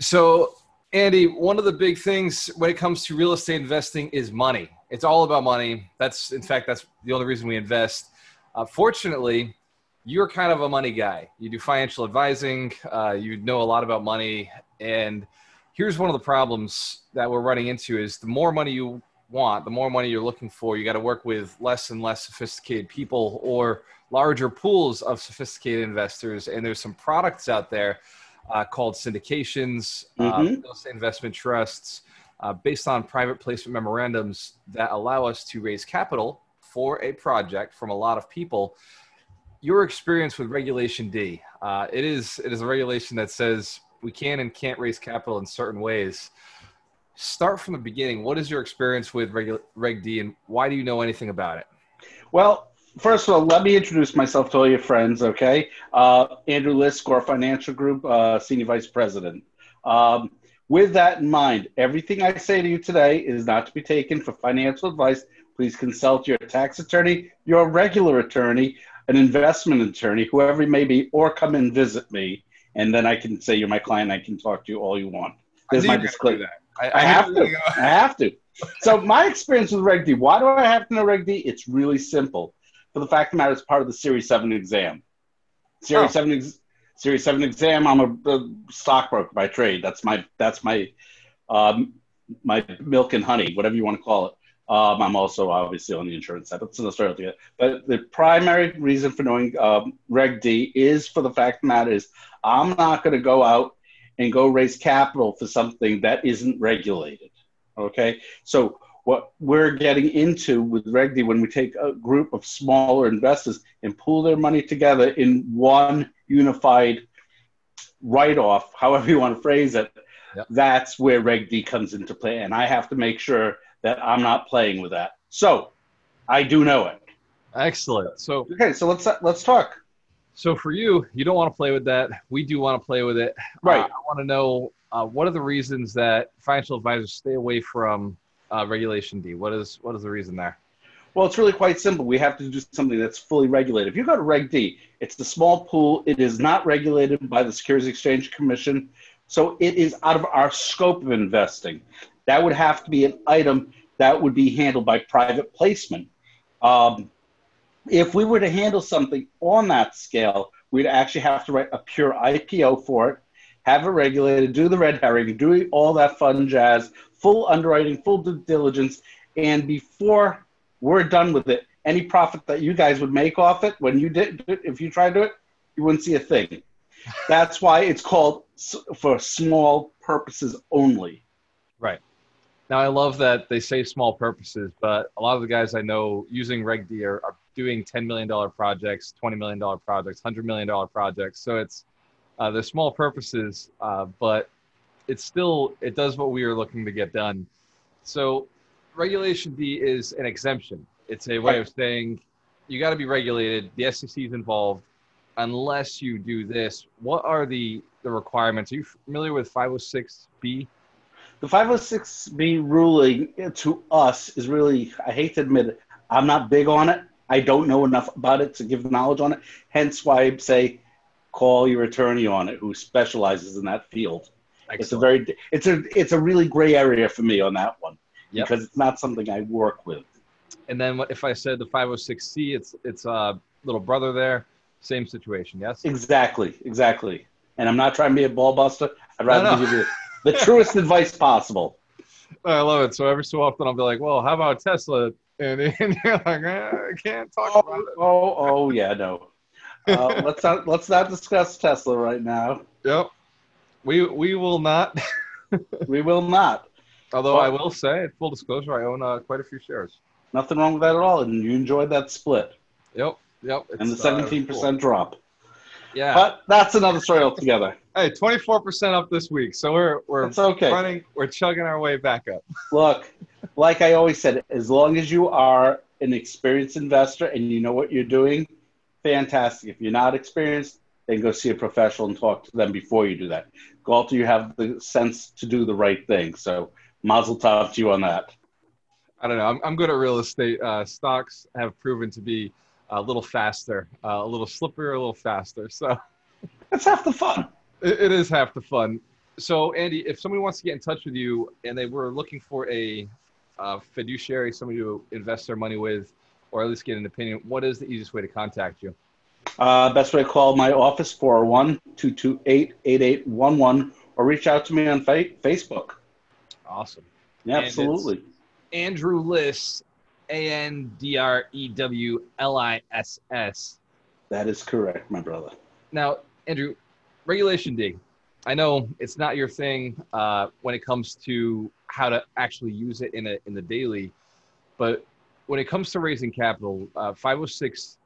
So, Andy, one of the big things when it comes to real estate investing is money. It's all about money. That's, in fact, that's the only reason we invest. Uh, fortunately, you're kind of a money guy. You do financial advising. Uh, you know a lot about money. And here's one of the problems that we're running into: is the more money you want, the more money you're looking for, you got to work with less and less sophisticated people or larger pools of sophisticated investors. And there's some products out there uh, called syndications, uh, mm-hmm. uh, investment trusts, uh, based on private placement memorandums that allow us to raise capital for a project from a lot of people. Your experience with Regulation D, uh, it is it is a regulation that says we can and can't raise capital in certain ways. Start from the beginning. What is your experience with Reg, Reg D, and why do you know anything about it? Well, first of all, let me introduce myself to all your friends, okay? Uh, Andrew Liss, Score Financial Group, uh, Senior Vice President. Um, with that in mind, everything I say to you today is not to be taken for financial advice. Please consult your tax attorney, your regular attorney, an investment attorney, whoever it may be, or come and visit me. And then I can say you're my client. I can talk to you all you want. There's my disclaimer. I, I, I have to. I have to. So my experience with Reg D. Why do I have to know Reg D? It's really simple for the fact of the matter, it's part of the Series 7 exam. Series oh. 7 ex- Series 7 exam, I'm a, a, stockbroker by trade. That's my, that's my, um, my milk and honey, whatever you want to call it. Um, I'm also obviously on the insurance side. Story altogether. But the primary reason for knowing um, Reg D is for the fact of the matter is I'm not going to go out and go raise capital for something that isn't regulated. Okay. So what we're getting into with RegD when we take a group of smaller investors and pool their money together in one unified write off, however you want to phrase it, yep. that's where RegD comes into play. And I have to make sure that I'm not playing with that. So I do know it. Excellent. So okay, so let's let's talk. So for you, you don't want to play with that. We do want to play with it. Right. Uh, I want to know uh, what are the reasons that financial advisors stay away from uh, Regulation D? What is what is the reason there? Well, it's really quite simple. We have to do something that's fully regulated. If you go to Reg D, it's the small pool. It is not regulated by the Securities Exchange Commission, so it is out of our scope of investing. That would have to be an item that would be handled by private placement. Um, if we were to handle something on that scale, we'd actually have to write a pure IPO for it, have it regulated, do the red herring, do all that fun jazz, full underwriting, full due diligence, and before we're done with it, any profit that you guys would make off it when you did, it, if you tried to do it, you wouldn't see a thing. That's why it's called for small purposes only. Right. Now I love that they say small purposes, but a lot of the guys I know using Reg D are, are doing $10 million projects, $20 million projects, $100 million projects. So it's uh, they're small purposes, uh, but it's still it does what we are looking to get done. So regulation D is an exemption. It's a way of saying you got to be regulated. The SEC is involved. Unless you do this, what are the the requirements? Are you familiar with 506B? The 506B ruling to us is really, I hate to admit it, I'm not big on it. I don't know enough about it to give knowledge on it. Hence why I say call your attorney on it who specializes in that field. Excellent. It's a very it's a it's a really gray area for me on that one yep. because it's not something I work with. And then if I said the 506c, it's it's a little brother there, same situation. Yes. Exactly. Exactly. And I'm not trying to be a ball buster. I'd rather no, no. give you the, the truest advice possible. I love it. So every so often I'll be like, "Well, how about Tesla?" And, and you're like, eh, "I can't talk oh, about it." Oh, oh yeah, no. Uh, let's not let's not discuss Tesla right now. Yep. We we will not. we will not. Although I will say, full disclosure, I own uh, quite a few shares. Nothing wrong with that at all, and you enjoyed that split. Yep, yep. And the uh, seventeen uh, percent cool. drop. Yeah, but that's another story altogether. hey, twenty four percent up this week, so we're we're it's okay. running, we're chugging our way back up. Look, like I always said, as long as you are an experienced investor and you know what you're doing, fantastic. If you're not experienced, then go see a professional and talk to them before you do that. Go Galter, you have the sense to do the right thing. So mazel tov to you on that. I don't know. I'm, I'm good at real estate. Uh, stocks have proven to be a little faster, uh, a little slipperier, a little faster. So that's half the fun. It, it is half the fun. so Andy, if somebody wants to get in touch with you and they were looking for a uh, fiduciary, somebody to invest their money with, or at least get an opinion, what is the easiest way to contact you? Uh, best way to call my office 401 228 8811 or reach out to me on fa- Facebook. Awesome. Yeah, absolutely. Andrew Liss, A N D R E W L I S S. That is correct, my brother. Now, Andrew, Regulation D. I know it's not your thing uh, when it comes to how to actually use it in a in the daily, but when it comes to raising capital, uh, 506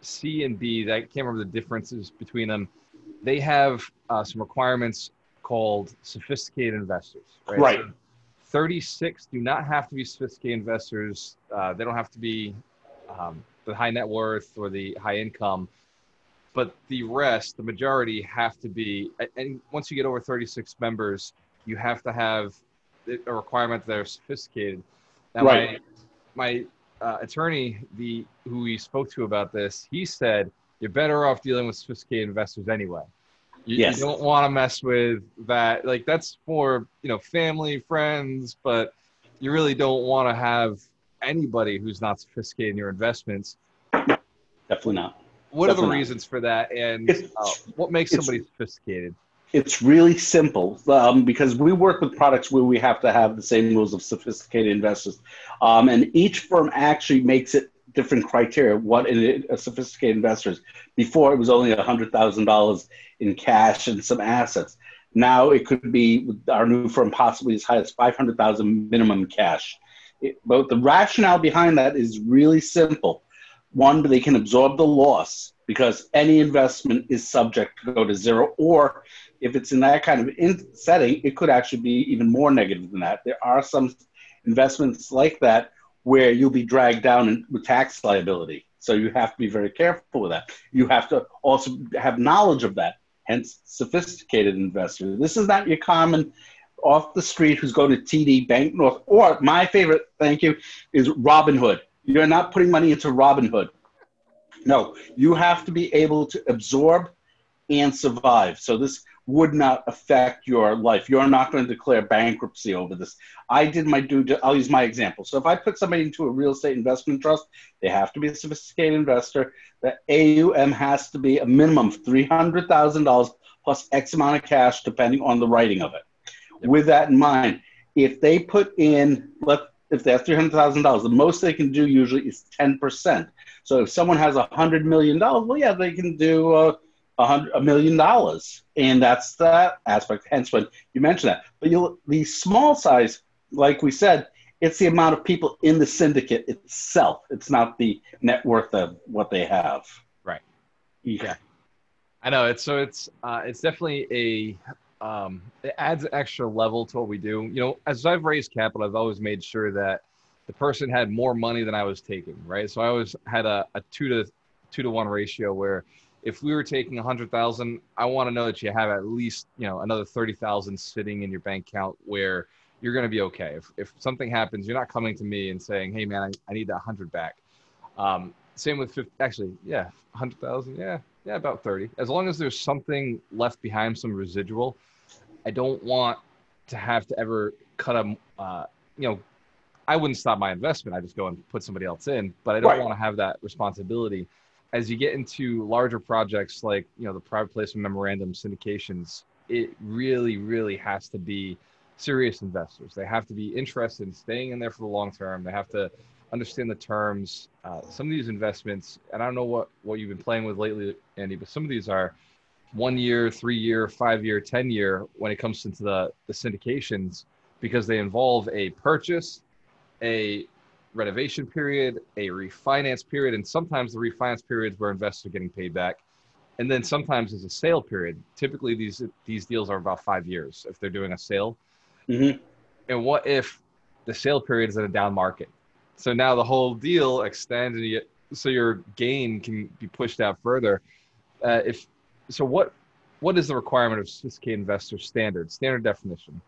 C and B, that I can't remember the differences between them. They have uh, some requirements called sophisticated investors. Right. Right. So 36 do not have to be sophisticated investors. Uh, they don't have to be um, the high net worth or the high income. But the rest, the majority, have to be. And once you get over 36 members, you have to have a requirement that they're sophisticated. Now, Right. My, uh, attorney, the who we spoke to about this, he said you're better off dealing with sophisticated investors anyway. You, you don't want to mess with that. Like that's for you know family, friends, but you really don't want to have anybody who's not sophisticated in your investments. Definitely not. What are the Definitely. reasons for that, and uh, what makes somebody sophisticated? It's really simple um, because we work with products where we have to have the same rules of sophisticated investors. Um, and each firm actually makes it different criteria what a, a sophisticated investor is. Before, it was only $100,000 in cash and some assets. Now it could be our new firm possibly as high as 500,000 minimum cash. It, but the rationale behind that is really simple. One, they can absorb the loss because any investment is subject to go to zero, or if it's in that kind of in setting, it could actually be even more negative than that. There are some investments like that where you'll be dragged down in, with tax liability. So you have to be very careful with that. You have to also have knowledge of that, hence sophisticated investor. This is not your common off the street who's going to TD Bank North, or my favorite, thank you, is Robinhood. You're not putting money into Robinhood. No, you have to be able to absorb and survive. So this would not affect your life. You're not going to declare bankruptcy over this. I did my due. I'll use my example. So if I put somebody into a real estate investment trust, they have to be a sophisticated investor. The AUM has to be a minimum of three hundred thousand dollars plus X amount of cash, depending on the writing of it. With that in mind, if they put in, let if they have three hundred thousand dollars, the most they can do usually is ten percent. So if someone has a hundred million dollars, well, yeah, they can do uh, a hundred a million dollars, and that's that aspect. Hence, when you mention that, but you the small size, like we said, it's the amount of people in the syndicate itself. It's not the net worth of what they have. Right. Yeah. I know it's so it's uh, it's definitely a um, it adds an extra level to what we do. You know, as I've raised capital, I've always made sure that the person had more money than I was taking. Right. So I always had a, a two to two to one ratio where if we were taking a hundred thousand, I want to know that you have at least you know another thirty thousand sitting in your bank account where you're going to be okay. If if something happens, you're not coming to me and saying, "Hey man, I, I need that hundred back." Um, same with 50, actually, yeah, hundred thousand, yeah, yeah, about thirty. As long as there's something left behind, some residual, I don't want to have to ever cut a, uh, you know, I wouldn't stop my investment. I just go and put somebody else in, but I don't Right. want to have that responsibility. As you get into larger projects like you know the private placement memorandum syndications, it really, really has to be serious investors. They have to be interested in staying in there for the long term. They have to understand the terms. Uh, some of these investments, and I don't know what what you've been playing with lately, Andy, but some of these are one year, three year, five year, ten year when it comes into the the syndications because they involve a purchase, a renovation period, a refinance period, and sometimes the refinance periods where investors are getting paid back. And then sometimes there's a sale period. Typically, these these deals are about five years if they're doing a sale. Mhm. And what if the sale period is in a down market? So now the whole deal extends, and you, so your gain can be pushed out further. Uh, if so, what what is the requirement of sophisticated investor standard standard definition?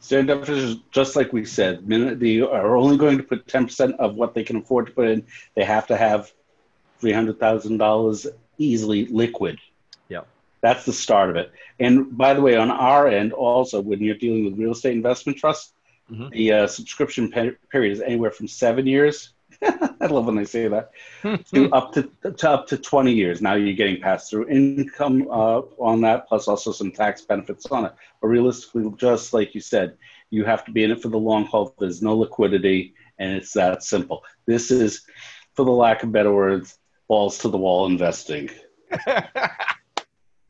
Standard definition is just like we said. min- They are only going to put ten percent of what they can afford to put in. They have to have three hundred thousand dollars easily liquid. Yeah. That's the start of it. And by the way, on our end, also, when you're dealing with real estate investment trusts, mm-hmm. the uh, subscription pe- period is anywhere from seven years. I love when they say that to up to, to up to 20 years. Now you're getting passed through income uh, on that, plus also some tax benefits on it. But realistically, just like you said, you have to be in it for the long haul. There's no liquidity, and it's that simple. This is, for the lack of better words, balls to the wall investing.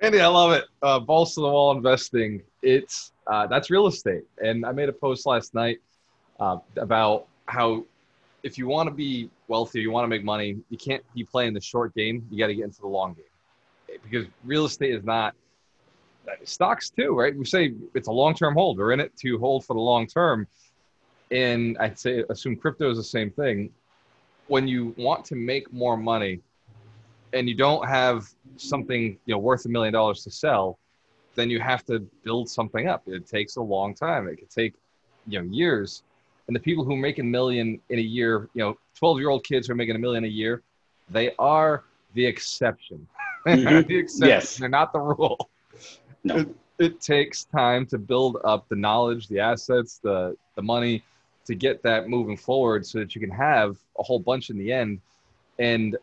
Andy, I love it. Uh, balls to the wall investing. It's uh, that's real estate. And I made a post last night uh, about how if you want to be wealthy, you want to make money, you can't be playing the short game. You got to get into the long game because real estate is not stocks too, right? We say it's a long-term hold. We're in it to hold for the long term, and I'd say assume crypto is the same thing. When you want to make more money, and you don't have something you know worth a million dollars to sell, then you have to build something up. It takes a long time. It could take you know years. And the people who make a million in a year, you know, 12 year old kids who are making a million a year, they are the exception. Mm-hmm. the exception. Yes. They're not the rule. No. It, it takes time to build up the knowledge, the assets, the the money to get that moving forward so that you can have a whole bunch in the end. And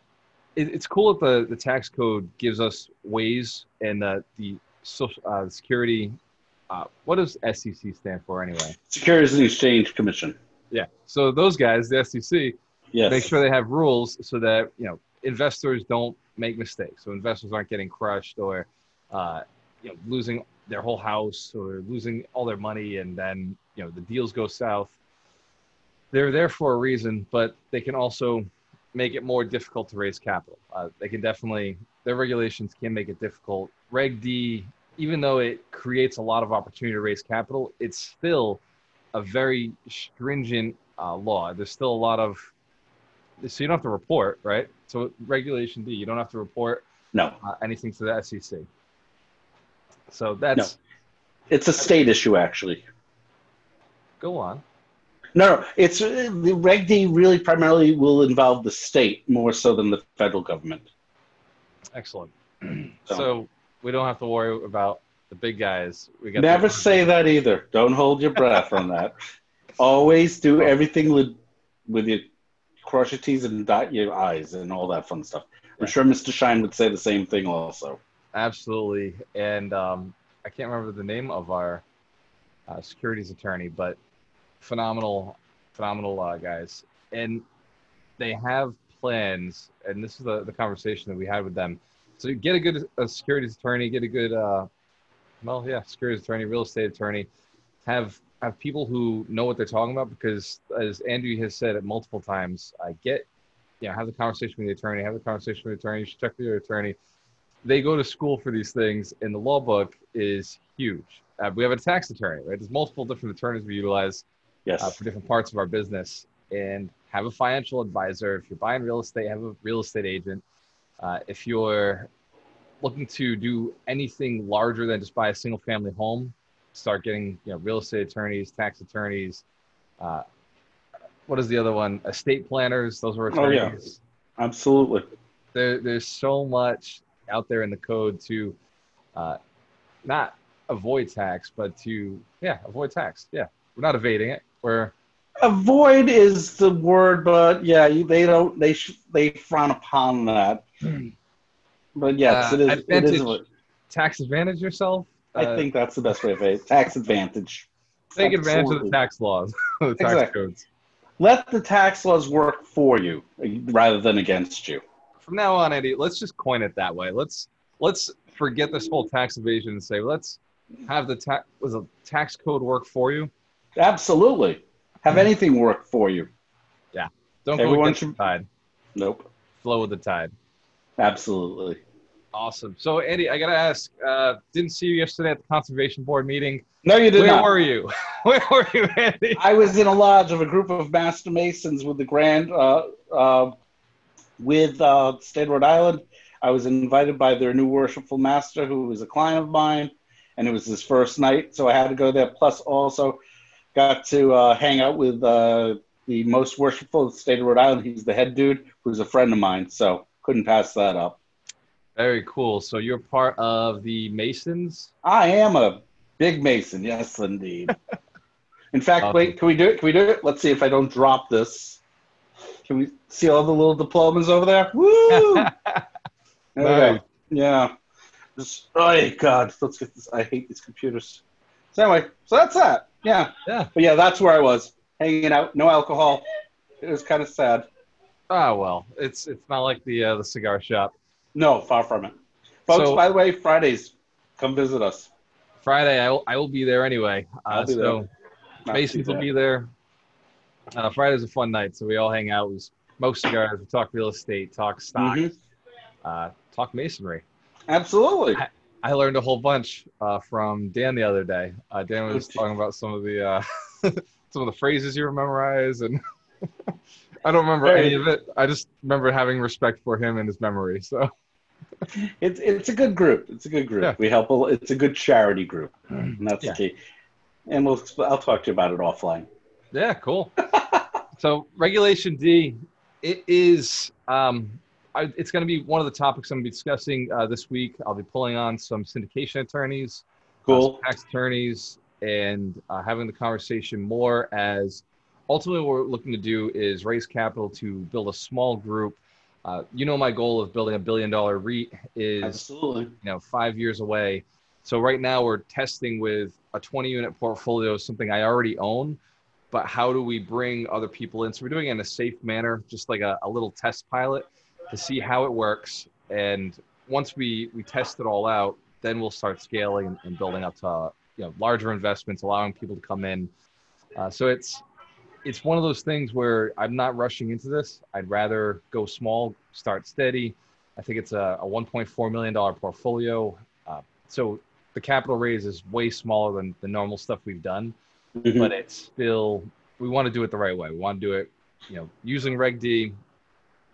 it, it's cool that the, the tax code gives us ways and the, the social uh, security. Uh, what does SEC stand for anyway? Securities and Exchange Commission. Yeah. So those guys, the SEC, yes. make sure they have rules so that you know investors don't make mistakes. So investors aren't getting crushed or uh, you know losing their whole house or losing all their money, and then you know the deals go south. They're there for a reason, but they can also make it more difficult to raise capital. Uh, they can definitely their regulations can make it difficult. Reg D, even though it creates a lot of opportunity to raise capital, it's still a very stringent uh, law. There's still a lot of so you don't have to report, right? So regulation D, you don't have to report no uh, anything to the SEC. So that's no. it's a state issue actually. Go on. No, no, it's the Reg D really primarily will involve the state more so than the federal government. Excellent. So, so we don't have to worry about the big guys. We got never say that either. Don't hold your breath on that. Always do everything with with your cross your T's and dot your I's and all that fun stuff. I'm sure Mr. Shine would say the same thing also. Absolutely, and um, I can't remember the name of our uh, securities attorney, but phenomenal, phenomenal uh, guys, and they have plans. And this is the, the conversation that we had with them. So get a good a securities attorney, get a good, uh, well, yeah, securities attorney, real estate attorney, have have people who know what they're talking about because, as Andrew has said it multiple times, I get, yeah, have the conversation with the attorney, have the conversation with the attorney, you should check with your attorney. They go to school for these things, and the law book is huge. Uh, we have a tax attorney, right? There's multiple different attorneys we utilize yes. uh, for different parts of our business and have a financial advisor. If you're buying real estate, have a real estate agent. Uh, if you're looking to do anything larger than just buy a single family home, start getting you know real estate attorneys, tax attorneys. Uh, what is the other one? Estate planners. Those are attorneys. Oh, yeah. Absolutely. There, there's so much out there in the code to uh, not avoid tax, but to yeah avoid tax. Yeah, we're not evading it. We're avoid is the word, but yeah, they don't. They sh- they frown upon that. But yes, uh, it is. Advantage, it is tax advantage yourself. I uh, think that's the best way of it. Tax advantage. Take Absolutely. advantage of the tax laws, the tax exactly. codes. Let the tax laws work for you rather than against you. From now on, Eddie, let's just coin it that way. Let's let's forget this whole tax evasion and say let's have the tax was a tax code work for you Absolutely. Have mm anything work for you. Yeah. Don't Everyone go against should... the tide. Nope. Flow with the tide. Absolutely. Awesome. So, Andy, I got to ask, uh, didn't see you yesterday at the Conservation Board meeting. No, you did Where not. Where were you? Where were you, Andy? I was in a lodge of a group of Master Masons with the Grand, uh, uh, with uh, State of Rhode Island. I was invited by their new worshipful master, who was a client of mine, and it was his first night, so I had to go there. Plus, also, got to uh, hang out with uh, the most worshipful of the state of Rhode Island. He's the head dude, who's a friend of mine, so couldn't pass that up. Very cool. So you're part of the Masons. I am a big Mason. Yes, indeed. In fact, wait, can we do it? Can we do it? Let's see if I don't drop this. Can we see all the little diplomas over there? Woo! There. Nice. Yeah. Just, oh, God. Let's get this. I hate these computers. So, anyway, so that's that. Yeah. Yeah. But yeah, that's where I was hanging out. No alcohol. It was kind of sad. Ah, well, it's it's not like the uh, the cigar shop. No, far from it. Folks, So- by the way, Fridays, come visit us. Friday, I will, I will be there anyway. Uh, I'll be so there. Masons will be there. Uh, Friday's a fun night, so we all hang out. We smoke cigars, we talk real estate, talk stocks, Mhm. uh, talk masonry. Absolutely. I learned a whole bunch uh, from Dan the other day. Uh, Dan was talking about some of the uh, some of the phrases you memorize, and I don't remember any of it. I just remember having respect for him and his memory. So It's it's a good group. It's a good group. Yeah. We help. A, it's a good charity group, and that's Yeah. the key. And we'll I'll talk to you about it offline. yeah, cool. so regulation D, it is. Um, I, it's going to be one of the topics I'm going to be discussing uh, this week. I'll be pulling on some syndication attorneys, uh, Cool. some tax attorneys, and uh, having the conversation more as ultimately what we're looking to do is raise capital to build a small group. Uh, you know, my goal of building a billion dollar REIT is Absolutely. you know five years away. So right now we're testing with a 20 unit portfolio, something I already own. But how do we bring other people in? So we're doing it in a safe manner, just like a, a little test pilot to see how it works. And once we we test it all out, then we'll start scaling and, building up to you know larger investments, allowing people to come in. Uh, so it's it's one of those things where I'm not rushing into this. I'd rather go small, start steady. I think it's a, a 1.4 million dollar portfolio. Uh, so the capital raise is way smaller than the normal stuff we've done, Mhm. but it's still we want to do it the right way. We want to do it, you know, using Reg D,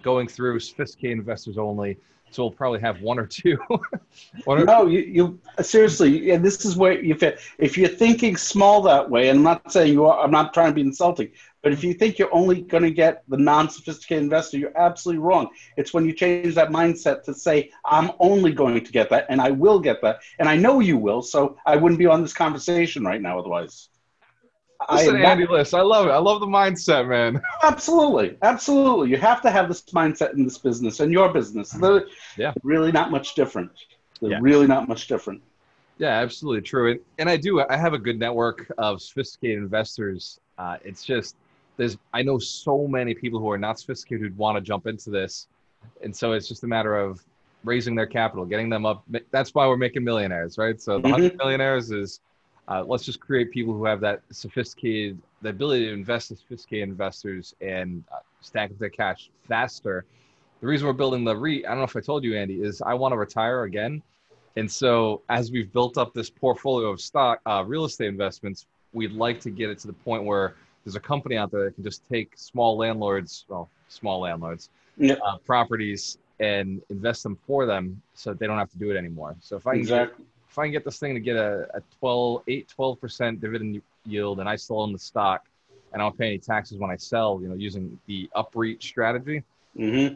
going through sophisticated investors only. So we'll probably have one or two. one or, No, you, you seriously, and this is where if it, if you're thinking small that way, and I'm not saying you are, I'm not trying to be insulting, but if you think you're only going to get the non-sophisticated investor, you're absolutely wrong. It's when you change that mindset to say, I'm only going to get that, and I will get that, and I know you will, so I wouldn't be on this conversation right now otherwise. I Listen, not- Andy Liss, I love it. I love the mindset, man. Absolutely, absolutely. You have to have this mindset in this business and your business. They're Yeah. really not much different. They're Yeah. really not much different. Yeah, absolutely true. And, and I do. I have a good network of sophisticated investors. Uh, it's just there's I know so many people who are not sophisticated who'd want to jump into this, and so it's just a matter of raising their capital, getting them up. That's why we're making millionaires, right? So the Mhm. hundred millionaires is uh, let's just create people who have that sophisticated, the ability to invest in sophisticated investors and uh, stack up their cash faster. The reason we're building the REIT, I don't know if I told you, Andy, is I want to retire again. And so, as we've built up this portfolio of stock, uh, real estate investments, we'd like to get it to the point where there's a company out there that can just take small landlords, well, small landlords, uh, properties and invest them for them so that they don't have to do it anymore. So if I Exactly. If I can get this thing to get a, a 12, 8, 12% dividend yield and I still own the stock and I don't pay any taxes when I sell, you know, using the UPREIT strategy, hmm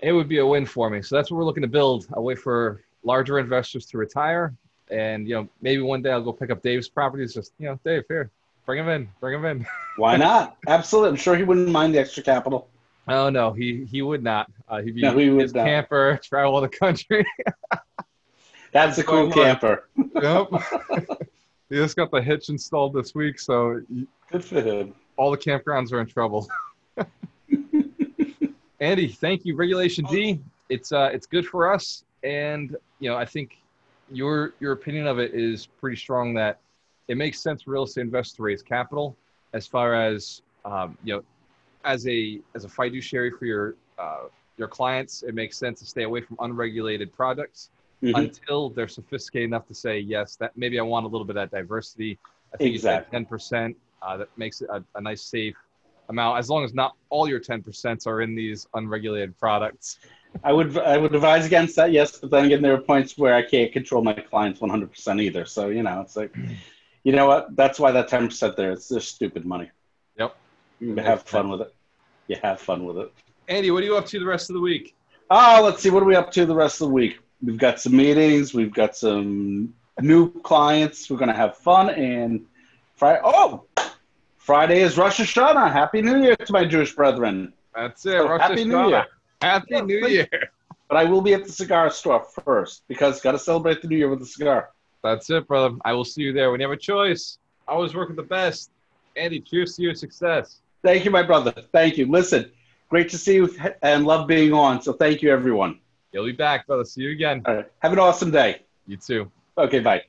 it would be a win for me. So that's what we're looking to build a way for larger investors to retire. And, you know, maybe one day I'll go pick up Dave's properties. Just, you know, Dave, here, bring him in, bring him in. Why not? Absolutely. I'm sure he wouldn't mind the extra capital. Oh, no, he, he would not. Uh, he'd be No, he would his not. camper, travel the country. That's a cool camper. yep. he just got the hitch installed this week. So Good for him. all the campgrounds are in trouble. Andy, thank you. Regulation D, it's uh, it's good for us, and you know, I think your your opinion of it is pretty strong that it makes sense for real estate investors to raise capital, as far as um, you know, as a as a fiduciary for your uh, your clients, it makes sense to stay away from unregulated products Mhm. until they're sophisticated enough to say yes that maybe i want a little bit of that diversity i think Exactly. you said 10% uh, that makes it a, a nice safe amount as long as not all your 10% are in these unregulated products I would I would advise against that, yes, but then again, there are points where I can't control my clients 100% either. So you know, it's like, you know what? That's why that 10% there. It's just stupid money. Yep. You have fun with it. You have fun with it. andy what are you up to the rest of the week Oh, let's see. What are we up to the rest of the week? We've got some meetings. We've got some new clients. We're going to have fun. And Friday, oh, Friday is Rosh Hashanah. Happy New Year to my Jewish brethren. That's it. So Rosh Happy Hashanah. New Year. Happy yeah, New Year. But I will be at the cigar store first because got to celebrate the New Year with a cigar. That's it, brother. I will see you there when you have a choice. I always work with the best. Andy, cheers to your success. Thank you, my brother. Thank you. Listen, great to see you and love being on. So thank you, everyone. You'll be back, brother. See you again. All right. Have an awesome day. You too. Okay, bye.